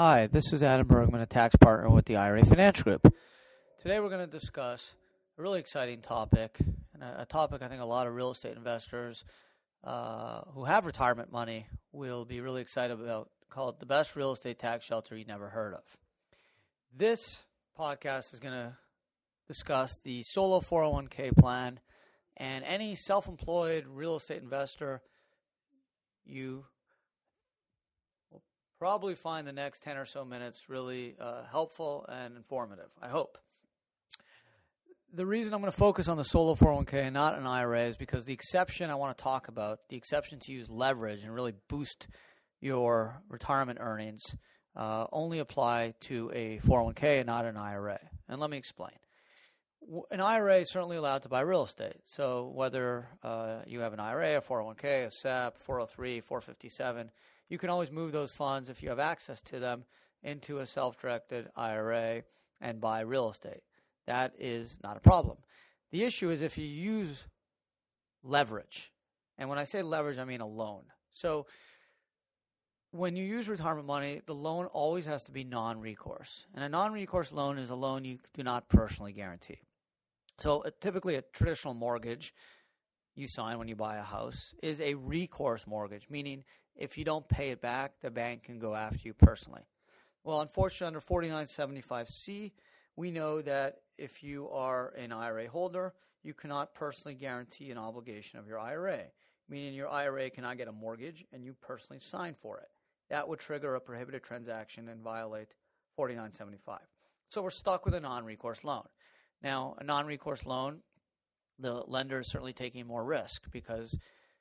Hi, this is Adam Bergman, a tax partner with the IRA Finance Group. Today we're going to discuss a really exciting topic, and a, topic I think a lot of real estate investors uh, who have retirement money will be really excited about, called the best real estate tax shelter you never heard of. This podcast is going to discuss the solo 401k plan and any self employed real estate investor you probably find the next 10 or so minutes really uh, helpful and informative, I hope. The reason I'm going to focus on the solo 401k and not an IRA is because the exception I want to talk about, the exception to use leverage and really boost your retirement earnings, uh, only apply to a 401k and not an IRA. And let me explain. An IRA is certainly allowed to buy real estate. So whether uh, you have an IRA, a 401k, a SEP, 403, 457, you can always move those funds if you have access to them into a self-directed IRA and buy real estate. That is not a problem. The issue is if you use leverage. And when I say leverage, I mean a loan. So when you use retirement money, the loan always has to be non recourse. And a non recourse loan is a loan you do not personally guarantee. So uh, typically, a traditional mortgage you sign when you buy a house is a recourse mortgage, meaning if you don't pay it back, the bank can go after you personally. Well, unfortunately, under 4975C, we know that if you are an IRA holder, you cannot personally guarantee an obligation of your IRA, meaning your IRA cannot get a mortgage and you personally sign for it. That would trigger a prohibited transaction and violate 4975. So we're stuck with a non recourse loan. Now, a non recourse loan, the lender is certainly taking more risk because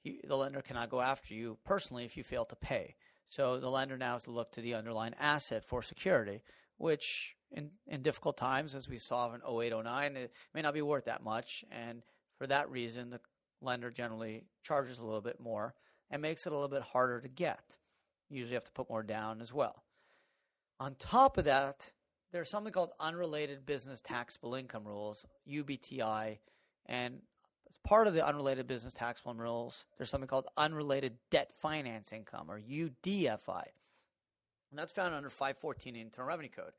he, the lender cannot go after you personally if you fail to pay. So the lender now has to look to the underlying asset for security, which in, in difficult times, as we saw in 08, 09, it may not be worth that much. And for that reason, the lender generally charges a little bit more and makes it a little bit harder to get. You usually have to put more down as well. On top of that, there's something called unrelated business taxable income rules, UBTI, and part of the unrelated business tax taxable rules, there's something called unrelated debt finance income or UDFI. And that's found under 514 Internal Revenue Code.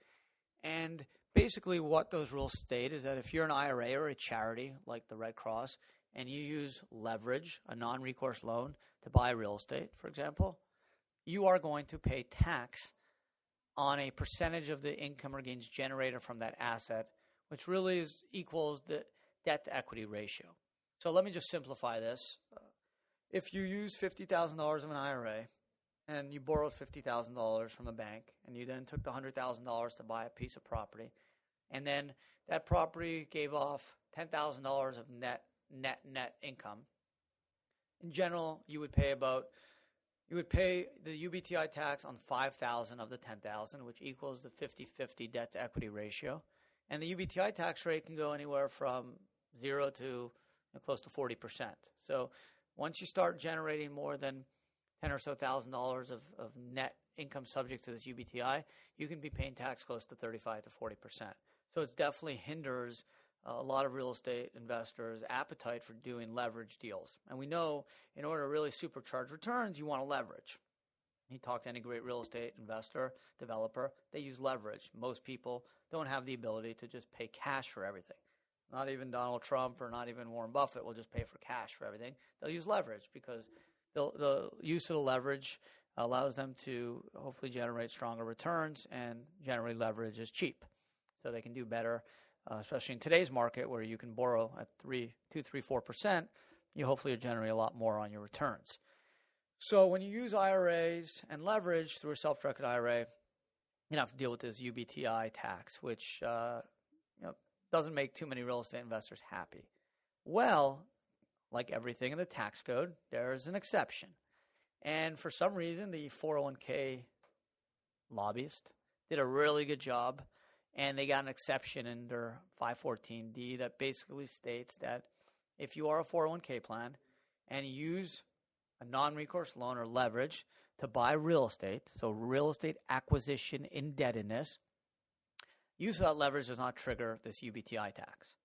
And basically, what those rules state is that if you're an IRA or a charity like the Red Cross and you use leverage, a non recourse loan, to buy real estate, for example, you are going to pay tax on a percentage of the income or gains generated from that asset, which really is, equals the debt to equity ratio. So let me just simplify this. If you use $50,000 of an IRA and you borrowed $50,000 from a bank and you then took the $100,000 to buy a piece of property and then that property gave off $10,000 of net net net income. In general, you would pay about you would pay the UBTI tax on 5,000 of the 10,000, which equals the 50-50 debt to equity ratio. And the UBTI tax rate can go anywhere from 0 to close to 40%. So once you start generating more than 10 or so thousand dollars of, of net income subject to this UBTI, you can be paying tax close to 35 to 40%. So it definitely hinders a lot of real estate investors' appetite for doing leverage deals. And we know in order to really supercharge returns, you want to leverage. You talk to any great real estate investor, developer, they use leverage. Most people don't have the ability to just pay cash for everything. Not even Donald Trump or not even Warren Buffett will just pay for cash for everything. They'll use leverage because the use of the leverage allows them to hopefully generate stronger returns, and generally leverage is cheap, so they can do better. Uh, especially in today's market, where you can borrow at three, two, three, four percent, you hopefully generate a lot more on your returns. So when you use IRAs and leverage through a self-directed IRA, you don't have to deal with this UBTI tax, which uh, doesn't make too many real estate investors happy. Well, like everything in the tax code, there is an exception. And for some reason, the 401k lobbyist did a really good job, and they got an exception under 514D that basically states that if you are a 401k plan and use a non recourse loan or leverage to buy real estate, so real estate acquisition indebtedness, use of that leverage does not trigger this UBTI tax.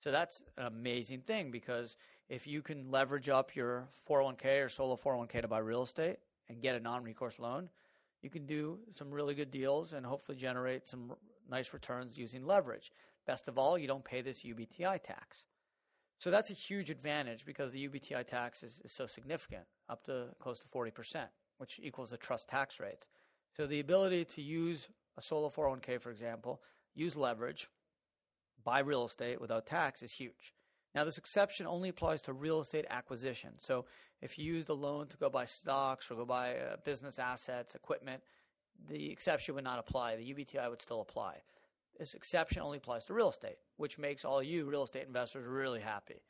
So that's an amazing thing because if you can leverage up your 401k or solo 401k to buy real estate and get a non recourse loan, you can do some really good deals and hopefully generate some nice returns using leverage. Best of all, you don't pay this UBTI tax. So that's a huge advantage because the UBTI tax is, is so significant, up to close to 40%, which equals the trust tax rates. So the ability to use a solo 401k, for example, use leverage, buy real estate without tax is huge. Now, this exception only applies to real estate acquisition. So, if you use the loan to go buy stocks or go buy uh, business assets, equipment, the exception would not apply. The UBTI would still apply. This exception only applies to real estate, which makes all you real estate investors really happy.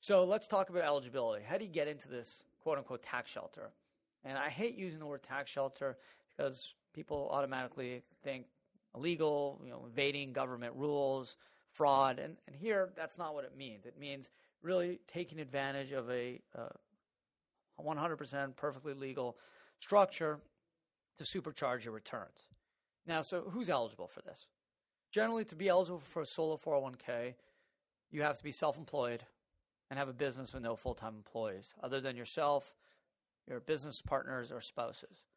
So, let's talk about eligibility. How do you get into this quote unquote tax shelter? And I hate using the word tax shelter because people automatically think illegal, you know, evading government rules, fraud. And, and here, that's not what it means. It means really taking advantage of a uh, 100% perfectly legal structure to supercharge your returns. Now, so who's eligible for this? Generally, to be eligible for a solo 401k, you have to be self employed and have a business with no full time employees, other than yourself, your business partners, or spouses.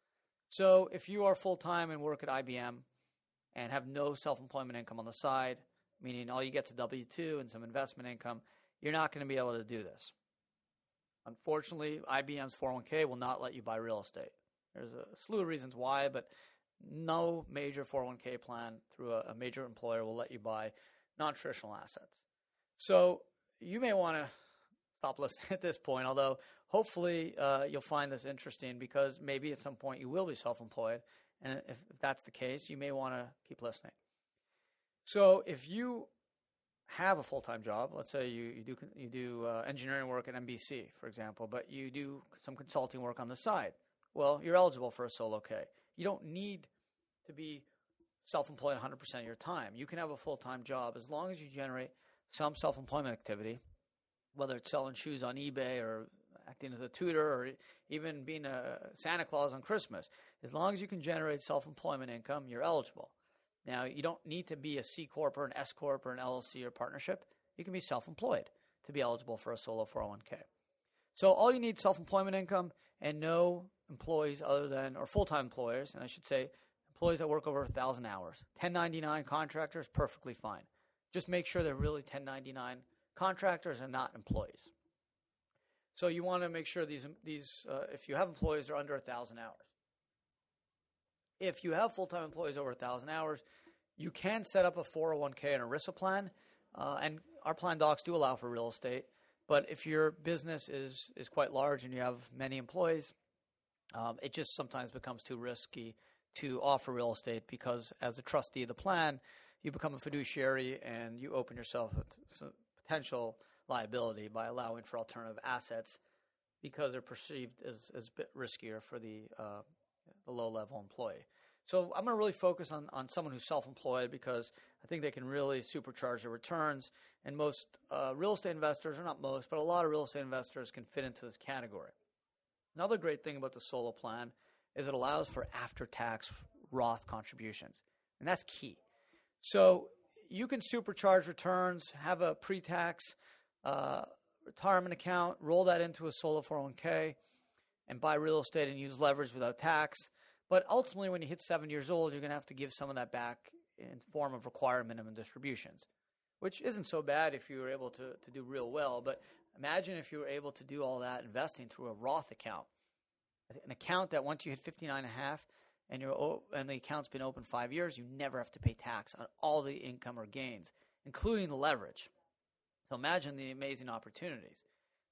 So, if you are full time and work at IBM and have no self employment income on the side, meaning all you get is W 2 and some investment income, you're not going to be able to do this. Unfortunately, IBM's 401k will not let you buy real estate. There's a slew of reasons why, but no major 401k plan through a, a major employer will let you buy non traditional assets. So you may want to stop listening at this point, although hopefully uh, you'll find this interesting because maybe at some point you will be self employed. And if that's the case, you may want to keep listening. So if you have a full time job, let's say you, you do you do uh, engineering work at NBC, for example, but you do some consulting work on the side. Well, you're eligible for a solo K. You don't need to be self employed 100% of your time. You can have a full time job as long as you generate some self employment activity, whether it's selling shoes on eBay or acting as a tutor or even being a Santa Claus on Christmas. As long as you can generate self employment income, you're eligible. Now, you don't need to be a C Corp or an S Corp or an LLC or partnership. You can be self employed to be eligible for a solo 401k. So, all you need self employment income and no employees other than, or full time employers, and I should say employees that work over 1,000 hours. 1099 contractors, perfectly fine. Just make sure they're really 1099 contractors and not employees. So, you want to make sure these, these uh, if you have employees, they're under a 1,000 hours. If you have full time employees over a 1,000 hours, you can set up a 401k and ERISA plan. Uh, and our plan docs do allow for real estate. But if your business is, is quite large and you have many employees, um, it just sometimes becomes too risky to offer real estate because, as a trustee of the plan, you become a fiduciary and you open yourself to potential liability by allowing for alternative assets because they're perceived as, as a bit riskier for the uh, the low level employee. So I'm going to really focus on, on someone who's self employed because I think they can really supercharge their returns. And most uh, real estate investors, or not most, but a lot of real estate investors can fit into this category. Another great thing about the solo plan is it allows for after tax Roth contributions. And that's key. So you can supercharge returns, have a pre tax uh, retirement account, roll that into a solo 401k and buy real estate and use leverage without tax. But ultimately, when you hit seven years old, you're going to have to give some of that back in form of required minimum distributions, which isn't so bad if you were able to, to do real well. But imagine if you were able to do all that investing through a Roth account, an account that once you hit 59 and a half and, you're, and the account's been open five years, you never have to pay tax on all the income or gains, including the leverage. So imagine the amazing opportunities.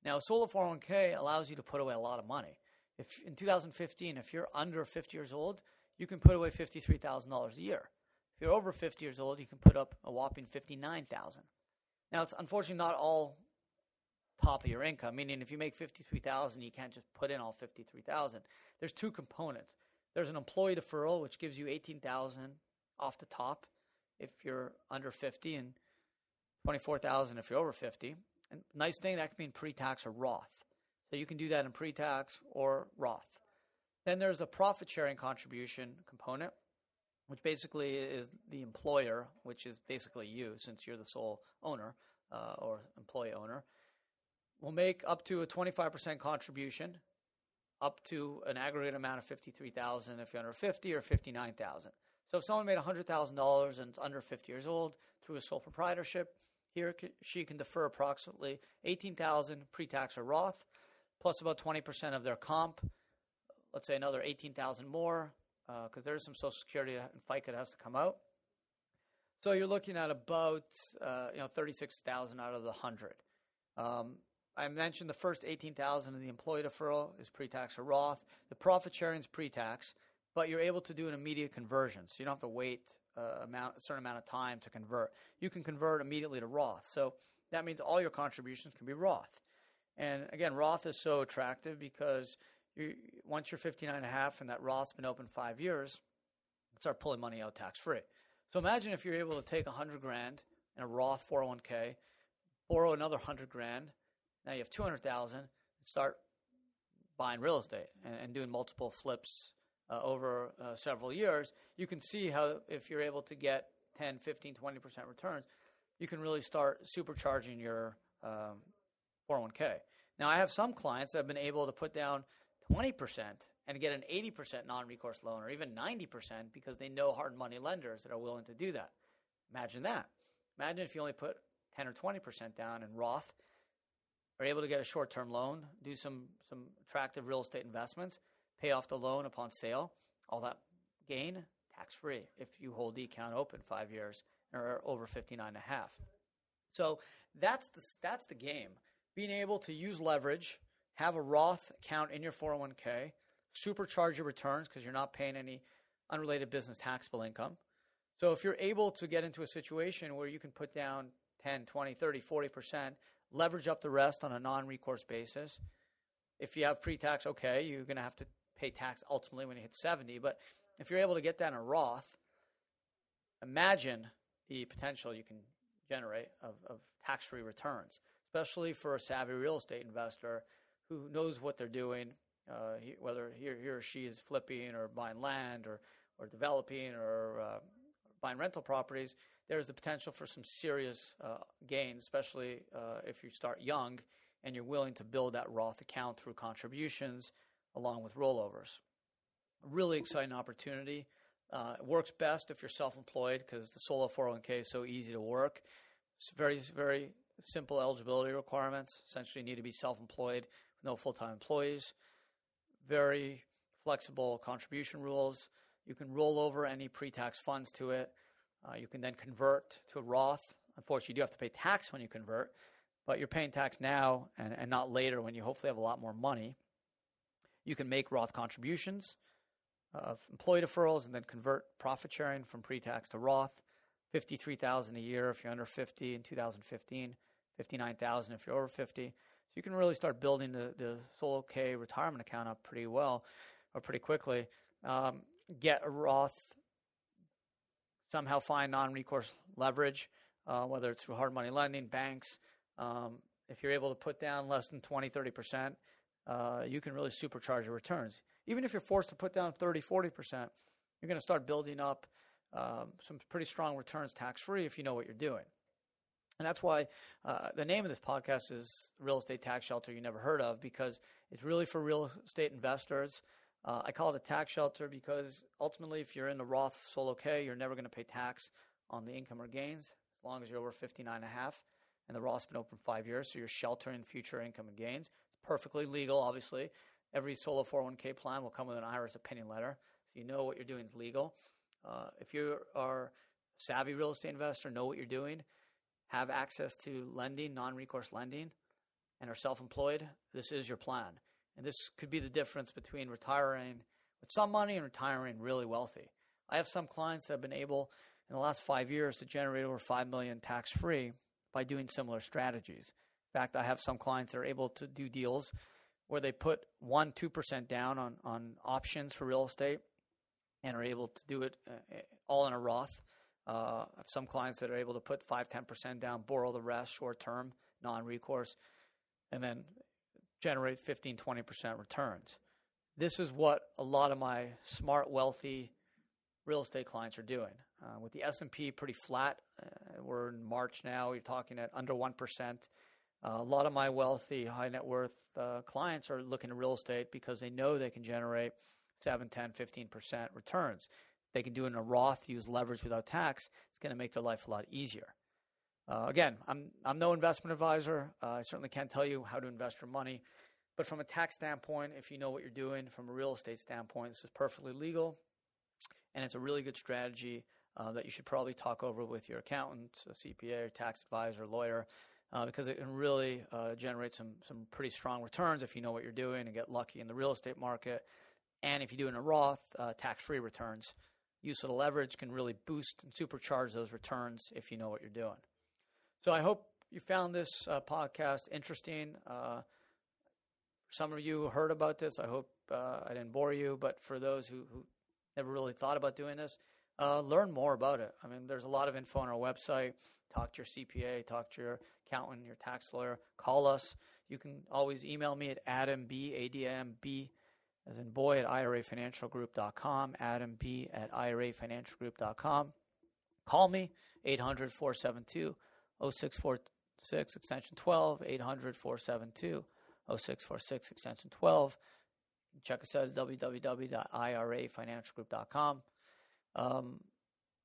Now, a Solo 401k allows you to put away a lot of money. If in 2015, if you're under 50 years old, you can put away $53,000 a year. If you're over 50 years old, you can put up a whopping 59,000. Now, it's unfortunately not all top of your income, meaning if you make 53,000, you can't just put in all 53,000. There's two components. There's an employee deferral which gives you 18,000 off the top if you're under 50 and 24,000 if you're over 50. And nice thing that can be in pre-tax or Roth. So you can do that in pre-tax or Roth. Then there's the profit sharing contribution component, which basically is the employer, which is basically you, since you're the sole owner uh, or employee owner, will make up to a 25% contribution up to an aggregate amount of 53000 if you're under 50 or 59000 So if someone made $100,000 and is under 50 years old through a sole proprietorship, here she can defer approximately 18000 pre-tax or Roth, plus about 20% of their comp, let's say another 18000 more, because uh, there's some Social Security and FICA that has to come out. So you're looking at about uh, you know 36,000 out of the 100. Um, I mentioned the first 18,000 of the employee deferral is pre-tax or Roth. The profit sharing is pre-tax, but you're able to do an immediate conversion, so you don't have to wait uh, amount, a certain amount of time to convert. You can convert immediately to Roth. So that means all your contributions can be Roth. And again, Roth is so attractive because you, once you're 59 and a half and that Roth's been open five years, start pulling money out tax free. So imagine if you're able to take 100 grand in a Roth 401k, borrow another 100 grand, now you have 200,000 and start buying real estate and, and doing multiple flips uh, over uh, several years. You can see how if you're able to get 10, 15, 20% returns, you can really start supercharging your um, 401k. Now, I have some clients that have been able to put down 20% and get an 80% non recourse loan or even 90% because they know hard money lenders that are willing to do that. Imagine that. Imagine if you only put 10 or 20% down in Roth, are able to get a short term loan, do some, some attractive real estate investments, pay off the loan upon sale, all that gain tax free if you hold the account open five years or over 59 and a half. So that's the, that's the game. Being able to use leverage have a Roth account in your 401k, supercharge your returns because you're not paying any unrelated business taxable income. So if you're able to get into a situation where you can put down 10, 20, 30, 40%, leverage up the rest on a non-recourse basis. If you have pre-tax, okay, you're going to have to pay tax ultimately when you hit 70, but if you're able to get that in a Roth, imagine the potential you can generate of, of tax-free returns, especially for a savvy real estate investor who knows what they're doing, uh, he, whether he, he, or she is flipping or buying land or, or developing or uh, buying rental properties, there's the potential for some serious uh, gains, especially uh, if you start young and you're willing to build that Roth account through contributions along with rollovers. A really exciting opportunity. Uh, it works best if you're self-employed because the solo 401k is so easy to work. It's very, very simple eligibility requirements. Essentially, you need to be self-employed no full time employees, very flexible contribution rules. You can roll over any pre tax funds to it. Uh, you can then convert to a Roth. Unfortunately, you do have to pay tax when you convert, but you're paying tax now and, and not later when you hopefully have a lot more money. You can make Roth contributions of employee deferrals and then convert profit sharing from pre tax to Roth. 53000 a year if you're under 50 in 2015, 59000 if you're over 50. So you can really start building the, the Solo K retirement account up pretty well or pretty quickly. Um, get a Roth, somehow find non recourse leverage, uh, whether it's through hard money lending, banks. Um, if you're able to put down less than 20, 30%, uh, you can really supercharge your returns. Even if you're forced to put down 30, 40%, you're going to start building up um, some pretty strong returns tax free if you know what you're doing. And that's why uh, the name of this podcast is Real Estate Tax Shelter You Never Heard of, because it's really for real estate investors. Uh, I call it a tax shelter because ultimately, if you're in the Roth Solo K, you're never going to pay tax on the income or gains as long as you're over 59 and a half. And the Roth's been open five years, so you're sheltering future income and gains. Perfectly legal, obviously. Every solo 401k plan will come with an IRS opinion letter, so you know what you're doing is legal. Uh, if you are a savvy real estate investor, know what you're doing, have access to lending, non recourse lending, and are self employed, this is your plan. And this could be the difference between retiring with some money and retiring really wealthy. I have some clients that have been able in the last five years to generate over five million tax free by doing similar strategies. Fact, I have some clients that are able to do deals where they put one, two percent down on on options for real estate and are able to do it uh, all in a Roth uh, I have some clients that are able to put 5 10% down, borrow the rest short term, non recourse, and then generate 15 20% returns. This is what a lot of my smart, wealthy real estate clients are doing. Uh, with the S&P pretty flat, uh, we're in March now, you're talking at under 1%. Uh, a lot of my wealthy, high net worth uh, clients are looking at real estate because they know they can generate 7, 10, 15% returns. They can do it in a Roth, use leverage without tax. It's going to make their life a lot easier. Uh, again, I'm I'm no investment advisor. Uh, I certainly can't tell you how to invest your money, but from a tax standpoint, if you know what you're doing, from a real estate standpoint, this is perfectly legal, and it's a really good strategy uh, that you should probably talk over with your accountant, a CPA, tax advisor, lawyer, uh, because it can really uh, generate some some pretty strong returns if you know what you're doing and get lucky in the real estate market. And if you do in a Roth, uh, tax-free returns, use of the leverage can really boost and supercharge those returns if you know what you're doing. So I hope you found this uh, podcast interesting. Uh, some of you heard about this. I hope uh, I didn't bore you, but for those who, who never really thought about doing this, uh, learn more about it. I mean, there's a lot of info on our website. Talk to your CPA, talk to your accountant, your tax lawyer. Call us. You can always email me at Adam B A D M B as in boy at irafinancialgroup.com, Adam B at irafinancialgroup.com. Call me 800 472 0646 extension 12 800 472 0646 extension 12. Check us out at www.irafinancialgroup.com. Um,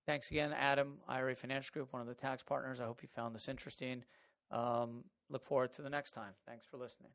thanks again, Adam, IRA Financial Group, one of the tax partners. I hope you found this interesting. Um, look forward to the next time. Thanks for listening.